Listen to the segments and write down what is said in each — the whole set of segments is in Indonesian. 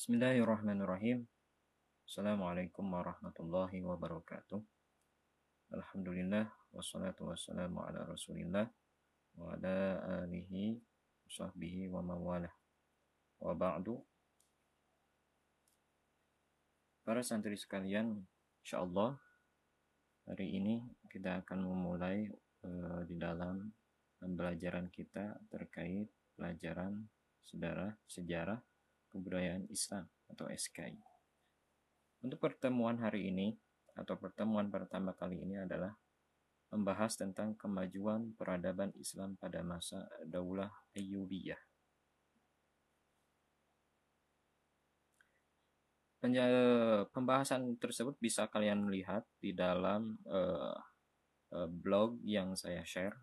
Bismillahirrahmanirrahim. Assalamualaikum warahmatullahi wabarakatuh. Alhamdulillah wassalatu wassalamu ala Rasulillah wa ala alihi sahbihi wa mawalah. Wa ba'du. Para santri sekalian, insyaallah hari ini kita akan memulai uh, di dalam pembelajaran kita terkait pelajaran sejarah sejarah Kebudayaan Islam atau SKI. Untuk pertemuan hari ini atau pertemuan pertama kali ini adalah membahas tentang kemajuan peradaban Islam pada masa Daulah Ayyubiyah. Pembahasan tersebut bisa kalian lihat di dalam uh, blog yang saya share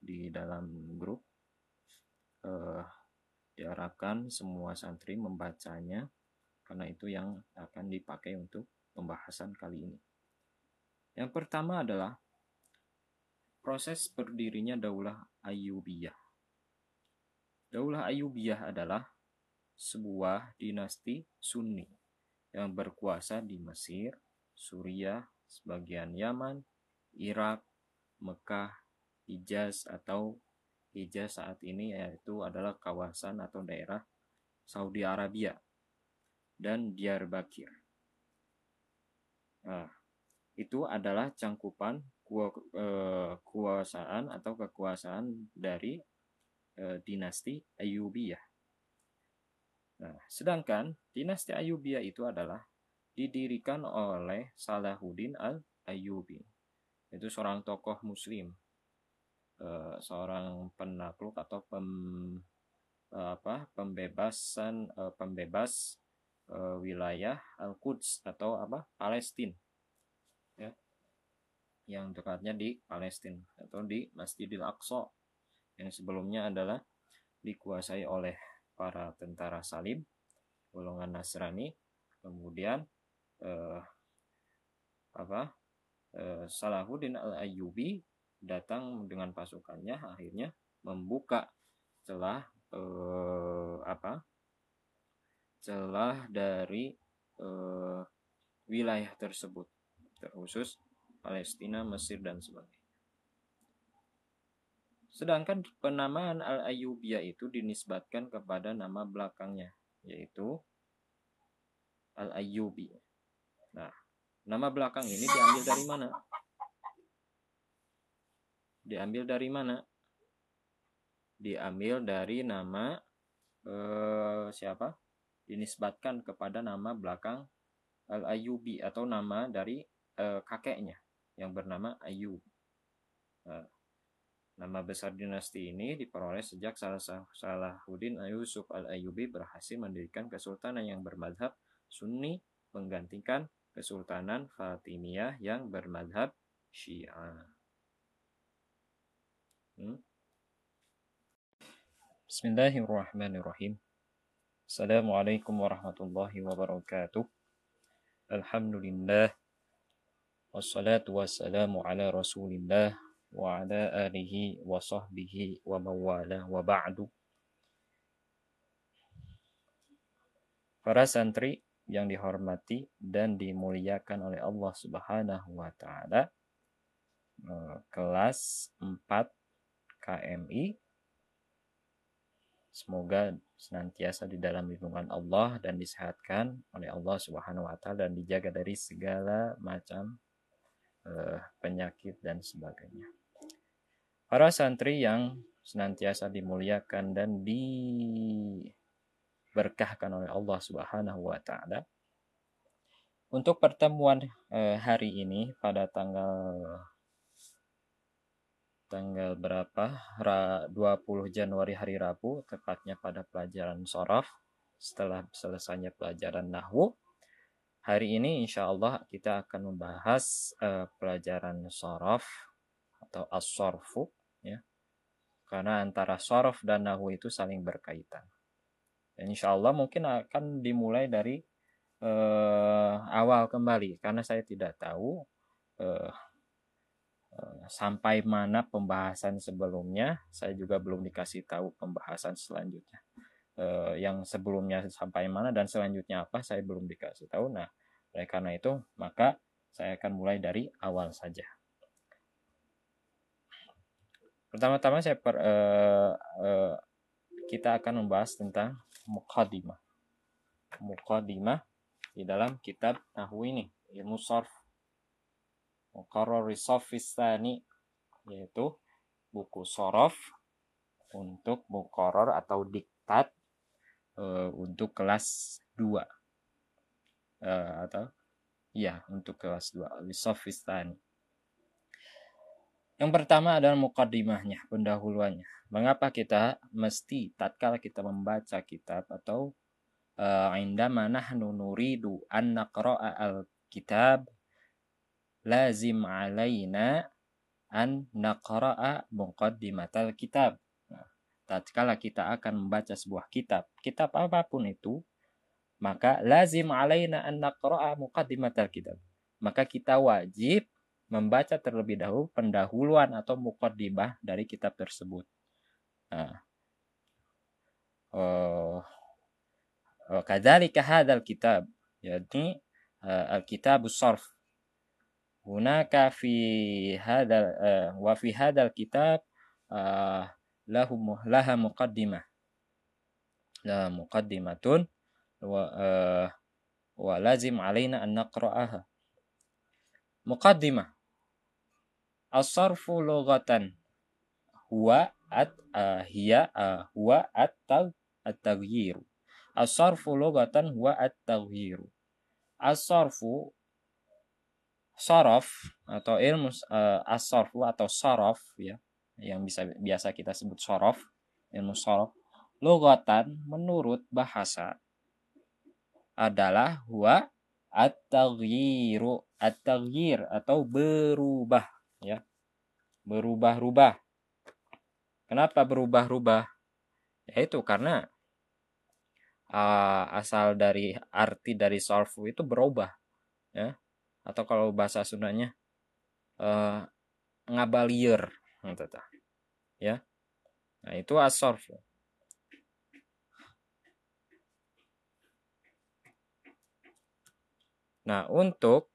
di dalam grup. Uh, diarahkan semua santri membacanya karena itu yang akan dipakai untuk pembahasan kali ini. Yang pertama adalah proses berdirinya Daulah Ayyubiyah. Daulah Ayyubiyah adalah sebuah dinasti Sunni yang berkuasa di Mesir, Suriah, sebagian Yaman, Irak, Mekah, Hijaz atau Hijaz saat ini yaitu adalah kawasan atau daerah Saudi Arabia dan Diyarbakir. Nah, itu adalah cangkupan eh, kekuasaan atau kekuasaan dari eh, dinasti Ayyubiyah. Nah, sedangkan dinasti Ayyubiyah itu adalah didirikan oleh Salahuddin al-Ayyubi. Itu seorang tokoh muslim uh, seorang penakluk atau pem uh, apa pembebasan uh, pembebas uh, wilayah Al-Quds atau apa Palestina ya. Yang dekatnya di Palestina atau di Masjidil Aqsa. Yang sebelumnya adalah dikuasai oleh para tentara Salib golongan Nasrani. Kemudian uh, apa uh, Salahuddin al-Ayyubi datang dengan pasukannya akhirnya membuka celah eh, apa celah dari eh, wilayah tersebut terkhusus Palestina, Mesir dan sebagainya. Sedangkan penamaan Al-Ayyubiyah itu dinisbatkan kepada nama belakangnya yaitu Al-Ayyubi. Nah, nama belakang ini diambil dari mana? Diambil dari mana? Diambil dari nama eh, siapa? Dinisbatkan kepada nama belakang Al-Ayyubi atau nama dari eh, kakeknya yang bernama Ayyub. Nah, nama besar dinasti ini diperoleh sejak salah Salahuddin Yusuf Al-Ayyubi berhasil mendirikan kesultanan yang bermadhab Sunni menggantikan Kesultanan Fatimiyah yang bermadhab Syiah. Hmm? Bismillahirrahmanirrahim. Assalamualaikum warahmatullahi wabarakatuh. Alhamdulillah. Wassalatu wassalamu ala rasulillah wa ala alihi wa sahbihi wa mawala wa ba'du. Para santri yang dihormati dan dimuliakan oleh Allah Subhanahu wa taala. Eh, kelas 4 KMI. Semoga senantiasa di dalam lindungan Allah dan disehatkan oleh Allah Subhanahu wa taala dan dijaga dari segala macam uh, penyakit dan sebagainya. Para santri yang senantiasa dimuliakan dan diberkahkan oleh Allah Subhanahu wa taala. Untuk pertemuan uh, hari ini pada tanggal tanggal berapa? 20 Januari hari Rabu, tepatnya pada pelajaran sorof. Setelah selesainya pelajaran Nahwu, hari ini insya Allah kita akan membahas uh, pelajaran sorof atau as-sorfu. Ya. Karena antara sorof dan Nahwu itu saling berkaitan. Dan insya Allah mungkin akan dimulai dari uh, awal kembali, karena saya tidak tahu uh, sampai mana pembahasan sebelumnya saya juga belum dikasih tahu pembahasan selanjutnya uh, yang sebelumnya sampai mana dan selanjutnya apa saya belum dikasih tahu. Nah, oleh karena itu maka saya akan mulai dari awal saja. Pertama-tama saya per, uh, uh, kita akan membahas tentang muqaddimah. Muqaddimah di dalam kitab Nahwu ini, ilmu sorf. Muqarrar Sofistani yaitu buku sorof untuk mukoror atau diktat uh, untuk kelas 2 uh, atau ya untuk kelas 2 Sofistani yang pertama adalah mukaddimahnya, pendahuluannya. Mengapa kita mesti tatkala kita membaca kitab atau uh, indama nahnu nuridu an naqra'a al-kitab lazim alaina an naqra'a muqaddimatal kitab. Nah, tatkala kita akan membaca sebuah kitab, kitab apa pun itu, maka lazim alaina an naqra'a muqaddimatal kitab. Maka kita wajib membaca terlebih dahulu pendahuluan atau mukaddimah dari kitab tersebut. Nah, oh, oh kadzalika hadzal kitab yakni uh, al-kitab sarf hunaka fi hadzal uh, wa fi hadzal kitab uh, lahu laha muqaddimah la muqaddimatun wa uh, wa lazim alaina an naqra'aha muqaddimah As-sarfu lughatan huwa at uh, hiya uh, huwa at at-taghyir. As-sarfu lughatan huwa at-taghyir. As-sarfu saraf atau ilmu uh, as-sarfu atau saraf ya yang bisa biasa kita sebut saraf ilmu saraf lugatan menurut bahasa adalah huwa at-taghyiru at-taghyir atau berubah ya berubah-ubah kenapa berubah-ubah yaitu karena uh, asal dari arti dari solve itu berubah ya atau kalau bahasa Sundanya uh, ngabalier gitu ya. Nah itu asorf nah untuk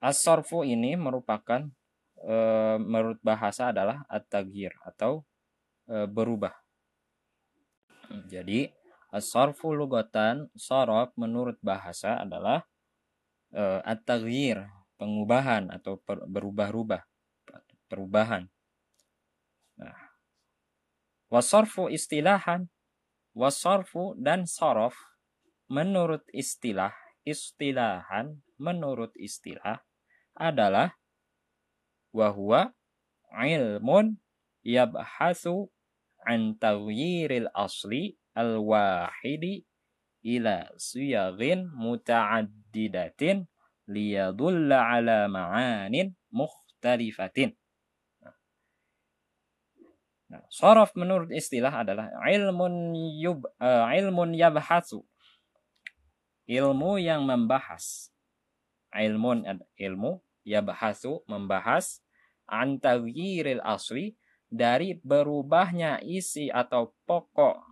As-sorfu ini merupakan e, menurut bahasa adalah at-taghyir atau e, berubah. Jadi as-sorfu lugatan sorof menurut bahasa adalah e, at-taghyir, pengubahan atau per, berubah-ubah, perubahan. Nah, wasorfu istilahan, wasorfu dan sorof menurut istilah, istilahan menurut istilah adalah wahwa ilmun yabhasu an taghyiril asli al-wahidi ila suyaghin muta'addidatin liyadulla ala ma'anin mukhtalifatin. Nah, sorof menurut istilah adalah ilmun yub, uh, ilmun yabhasu. Ilmu yang membahas ilmun ilmu ya bahasu membahas antawiril asli dari berubahnya isi atau pokok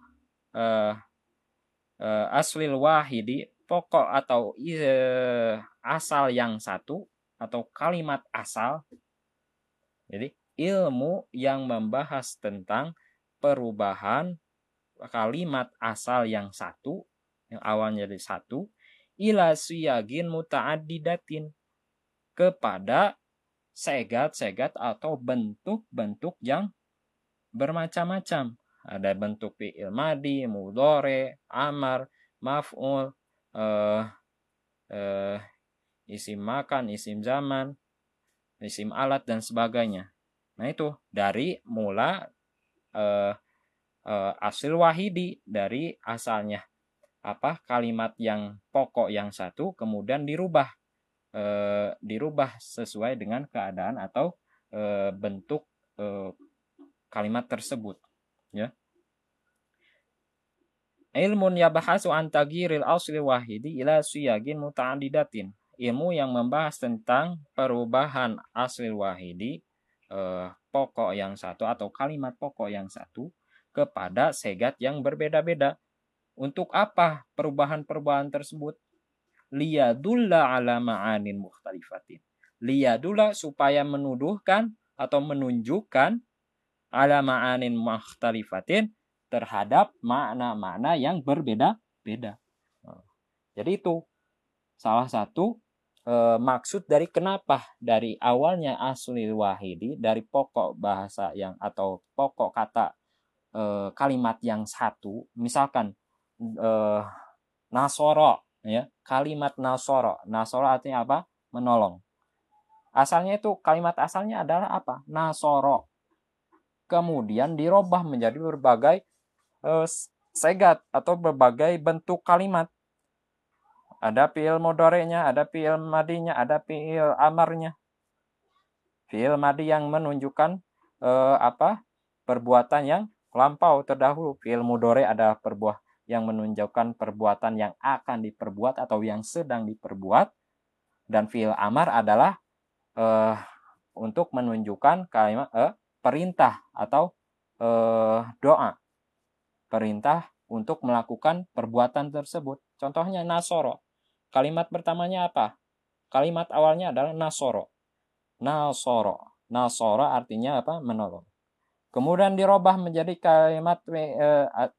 uh, aslil wahidi pokok atau uh, asal yang satu atau kalimat asal jadi ilmu yang membahas tentang perubahan kalimat asal yang satu yang awalnya dari satu ila suyagin muta'addidatin kepada segat-segat atau bentuk-bentuk yang bermacam-macam. Ada bentuk fi'il madi, mudore, amar, maf'ul, uh, uh, isim makan, isim zaman, isim alat dan sebagainya. Nah itu dari mula uh, uh, asil wahidi dari asalnya. Apa? Kalimat yang pokok yang satu kemudian dirubah. E, dirubah sesuai dengan keadaan atau e, bentuk e, kalimat tersebut ya ilmun yabahasu an tagiril asli wahidi ila suyagin muta'adidatin ilmu yang membahas tentang perubahan asli wahidi eh, pokok yang satu atau kalimat pokok yang satu kepada segat yang berbeda-beda. Untuk apa perubahan-perubahan tersebut? Liyadulla ala ma'anin mukhtalifatin. Liyadulla supaya menuduhkan atau menunjukkan ala ma'anin terhadap makna-makna yang berbeda-beda. Jadi itu salah satu e, maksud dari kenapa dari awalnya asli wahidi dari pokok bahasa yang atau pokok kata e, kalimat yang satu misalkan e, nasoro ya kalimat nasoro. Nasoro artinya apa? Menolong. Asalnya itu kalimat asalnya adalah apa? Nasoro kemudian dirubah menjadi berbagai e, segat atau berbagai bentuk kalimat ada fi'il mudorenya, ada fi'il madinya, ada fi'il amarnya. Fi'il madi yang menunjukkan eh, apa? perbuatan yang lampau terdahulu. Fi'il mudore ada perbuah yang menunjukkan perbuatan yang akan diperbuat atau yang sedang diperbuat. Dan fi'il amar adalah eh, untuk menunjukkan kalimat eh, perintah atau eh, doa. Perintah untuk melakukan perbuatan tersebut. Contohnya nasoro. Kalimat pertamanya apa? Kalimat awalnya adalah nasoro. Nasoro. Nasoro artinya apa? Menolong. Kemudian dirubah menjadi kalimat e,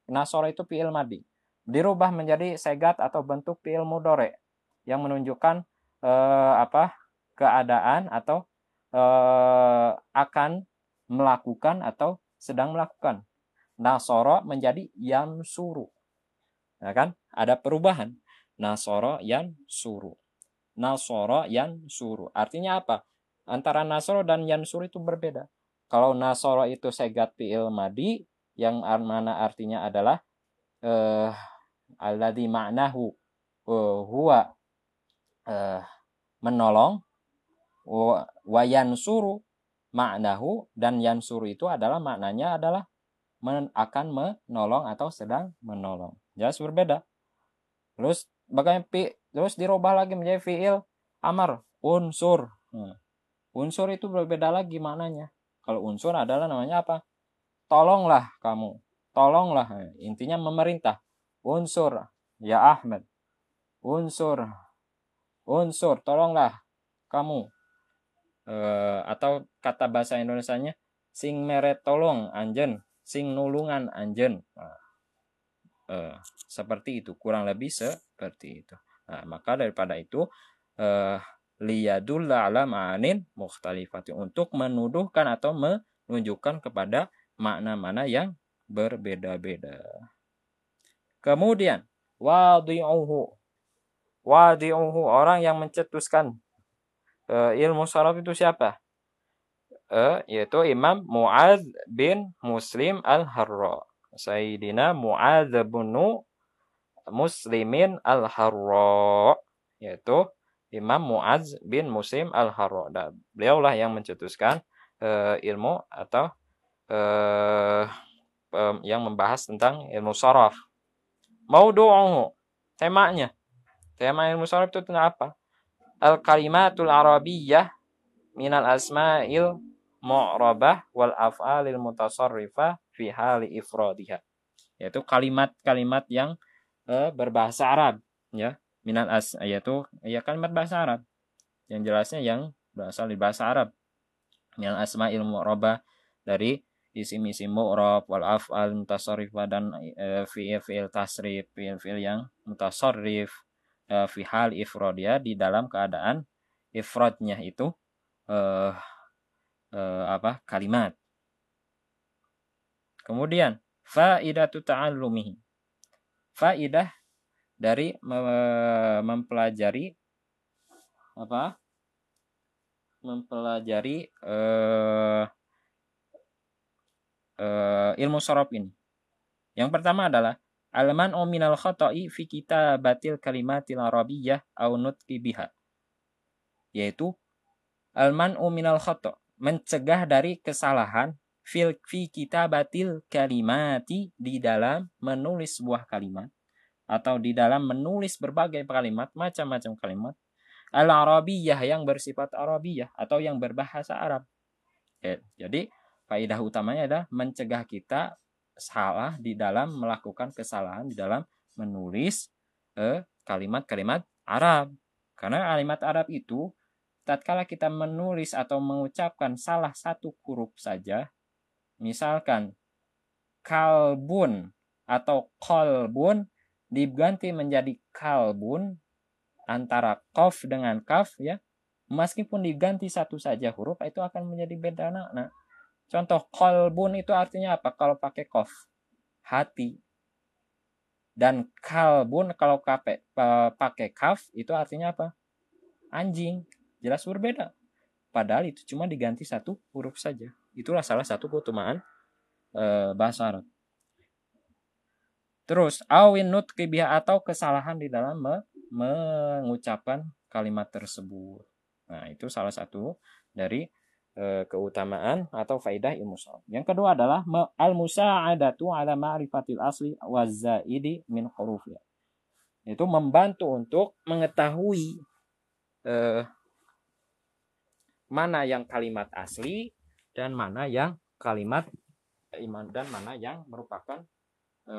nasoro itu fi'il madi. Dirubah menjadi segat atau bentuk fi'il mudore yang menunjukkan e, apa? keadaan atau e, akan melakukan atau sedang melakukan. Nasoro menjadi yang suruh. Ya kan? Ada perubahan. Nasoro yang suru. Nasoro yang suru. Artinya apa? Antara Nasoro dan yang suru itu berbeda. Kalau Nasoro itu segat fi'il madi, yang mana artinya adalah eh, alladhi ma'nahu uh, huwa uh, menolong wa yansuru ma'nahu dan yansuru itu adalah maknanya adalah men, akan menolong atau sedang menolong. Jelas berbeda. Terus bagaimana pi terus dirubah lagi menjadi fiil amar unsur. Nah, unsur itu berbeda lagi maknanya. Kalau unsur adalah namanya apa? Tolonglah kamu. Tolonglah. Intinya memerintah. Unsur. Ya Ahmad unsur. Unsur. Tolonglah kamu e, atau kata bahasa Indonesia-nya sing meret tolong anjen sing nulungan anjen nah, Eh, seperti itu kurang lebih seperti itu. Nah, maka daripada itu eh, liyadulla ala ma'anin mukhtalifati untuk menuduhkan atau menunjukkan kepada makna-makna yang berbeda-beda. Kemudian wadi'uhu wadi'uhu orang yang mencetuskan uh, ilmu saraf itu siapa uh, yaitu Imam Mu'adz bin Muslim al-Harra Sayyidina Mu'adz bin Muslimin al-Harra yaitu Imam Mu'adz bin Muslim al-Harra. Dan beliaulah yang mencetuskan uh, ilmu atau uh, um, yang membahas tentang ilmu saraf. Maudu'uhu, temanya. Tema ilmu saraf itu tentang apa? Al-kalimatul arabiyyah minal asma'il mu'rabah wal af'alil mutasarrifah fi hali ifradiha. Yaitu kalimat-kalimat yang uh, berbahasa Arab ya. Minal as yaitu ya kalimat bahasa Arab. Yang jelasnya yang berasal dari bahasa Arab. Yang asma ilmu roba dari isim-isim mu'rab wal af'al mutasarrifah dan uh, fi'il fi'il tasrif fi'il fi'il yang mutasarrif uh, fi hal ifradiyah di dalam keadaan ifradnya itu uh, uh, apa kalimat Kemudian faidatu ta'allumihi. Faidah dari mempelajari apa? Mempelajari uh, uh, ilmu sorob ini. Yang pertama adalah alman minal khoto'i fi batil kalimatil arabiyyah au nutqi biha. Yaitu alman minal khoto' mencegah dari kesalahan fil fi kitabatil kalimati di dalam menulis sebuah kalimat atau di dalam menulis berbagai kalimat macam-macam kalimat al arabiyah yang bersifat arabiyah atau yang berbahasa Arab jadi faidah utamanya adalah mencegah kita salah di dalam melakukan kesalahan di dalam menulis eh, kalimat-kalimat Arab. Karena kalimat Arab itu tatkala kita menulis atau mengucapkan salah satu huruf saja, misalkan kalbun atau kolbun diganti menjadi kalbun antara kof dengan kaf ya meskipun diganti satu saja huruf itu akan menjadi beda nah contoh kolbun itu artinya apa? Kalau pakai kof hati. Dan kalbun kalau pakai pakai kaf itu artinya apa? Anjing. Jelas berbeda. Padahal itu cuma diganti satu huruf saja. Itulah salah satu keutamaan e, bahasa Arab. Terus awin nutki atau kesalahan di dalam me mengucapkan kalimat tersebut. Nah, itu salah satu dari keutamaan atau faidah ilmu sharaf. Yang kedua adalah al-musa'adatu ala ma'rifatil asli wa zaidi min hurufnya. Itu membantu untuk mengetahui e, mana yang kalimat asli dan mana yang kalimat iman dan mana yang merupakan e,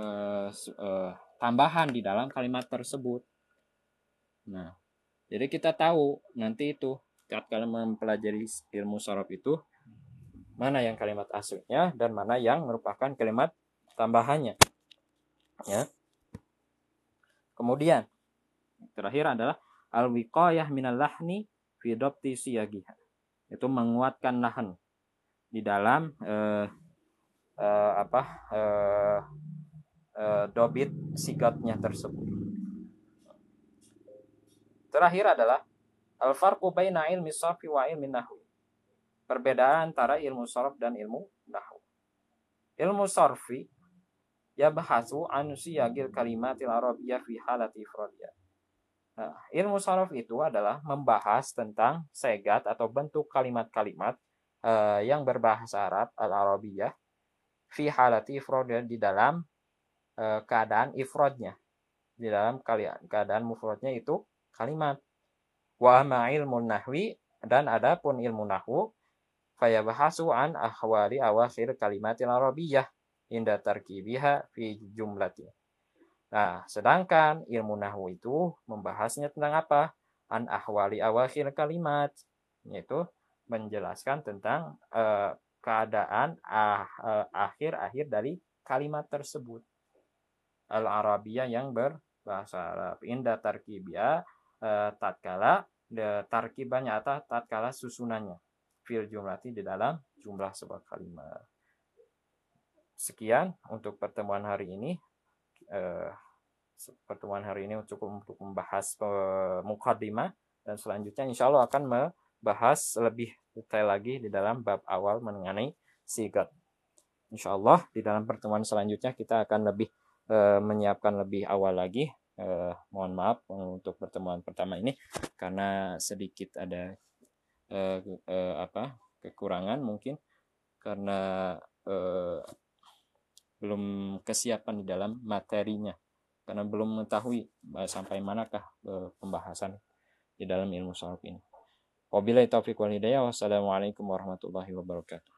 e, tambahan di dalam kalimat tersebut. Nah, jadi kita tahu nanti itu saat kalian mempelajari ilmu sorof itu mana yang kalimat aslinya dan mana yang merupakan kalimat tambahannya. Ya. Kemudian terakhir adalah al-wiqayah minal lahni fi dhabti siyagiha. Itu menguatkan lahan di dalam eh, eh, apa eh, eh, dobit sigatnya tersebut. Terakhir adalah al-farqu baina ilmi sarfi wa ilmi nahwi. Perbedaan antara ilmu sarf dan ilmu nahwu. Ilmu sarfi yabhasu an siyagil kalimatil arabiyyah fi halati ifradiyah. Nah, ilmu sarf itu adalah membahas tentang segat atau bentuk kalimat-kalimat uh, yang berbahasa Arab al-Arabiyah fi halati ifradiyah di dalam uh, keadaan ifrodnya. Di dalam keadaan mufradnya itu kalimat. Wa ma ilmu nahwi dan adapun ilmu nahwu fayabahasu an ahwali awakhir kalimatil arabiyyah inda tarkibiha fi jumlati. Nah, sedangkan ilmu nahwu itu membahasnya tentang apa? An ahwali awakhir kalimat, yaitu menjelaskan tentang uh, keadaan ah, uh, akhir-akhir dari kalimat tersebut. Al-Arabiyah yang berbahasa Arab. Inda tarkibiyah uh, tatkala de, tarkibannya atau tatkala susunannya fil jumlati di dalam jumlah sebuah kalimat. Sekian untuk pertemuan hari ini. Uh, pertemuan hari ini cukup untuk membahas uh, mukadimah dan selanjutnya insya Allah akan membahas lebih detail lagi di dalam bab awal mengenai sigat. Insya Allah di dalam pertemuan selanjutnya kita akan lebih uh, menyiapkan lebih awal lagi eh, mohon maaf untuk pertemuan pertama ini karena sedikit ada eh, eh, apa kekurangan mungkin karena eh, belum kesiapan di dalam materinya karena belum mengetahui eh, sampai manakah eh, pembahasan di dalam ilmu sarf ini. Wabillahi taufiq wal hidayah. Wassalamualaikum warahmatullahi wabarakatuh.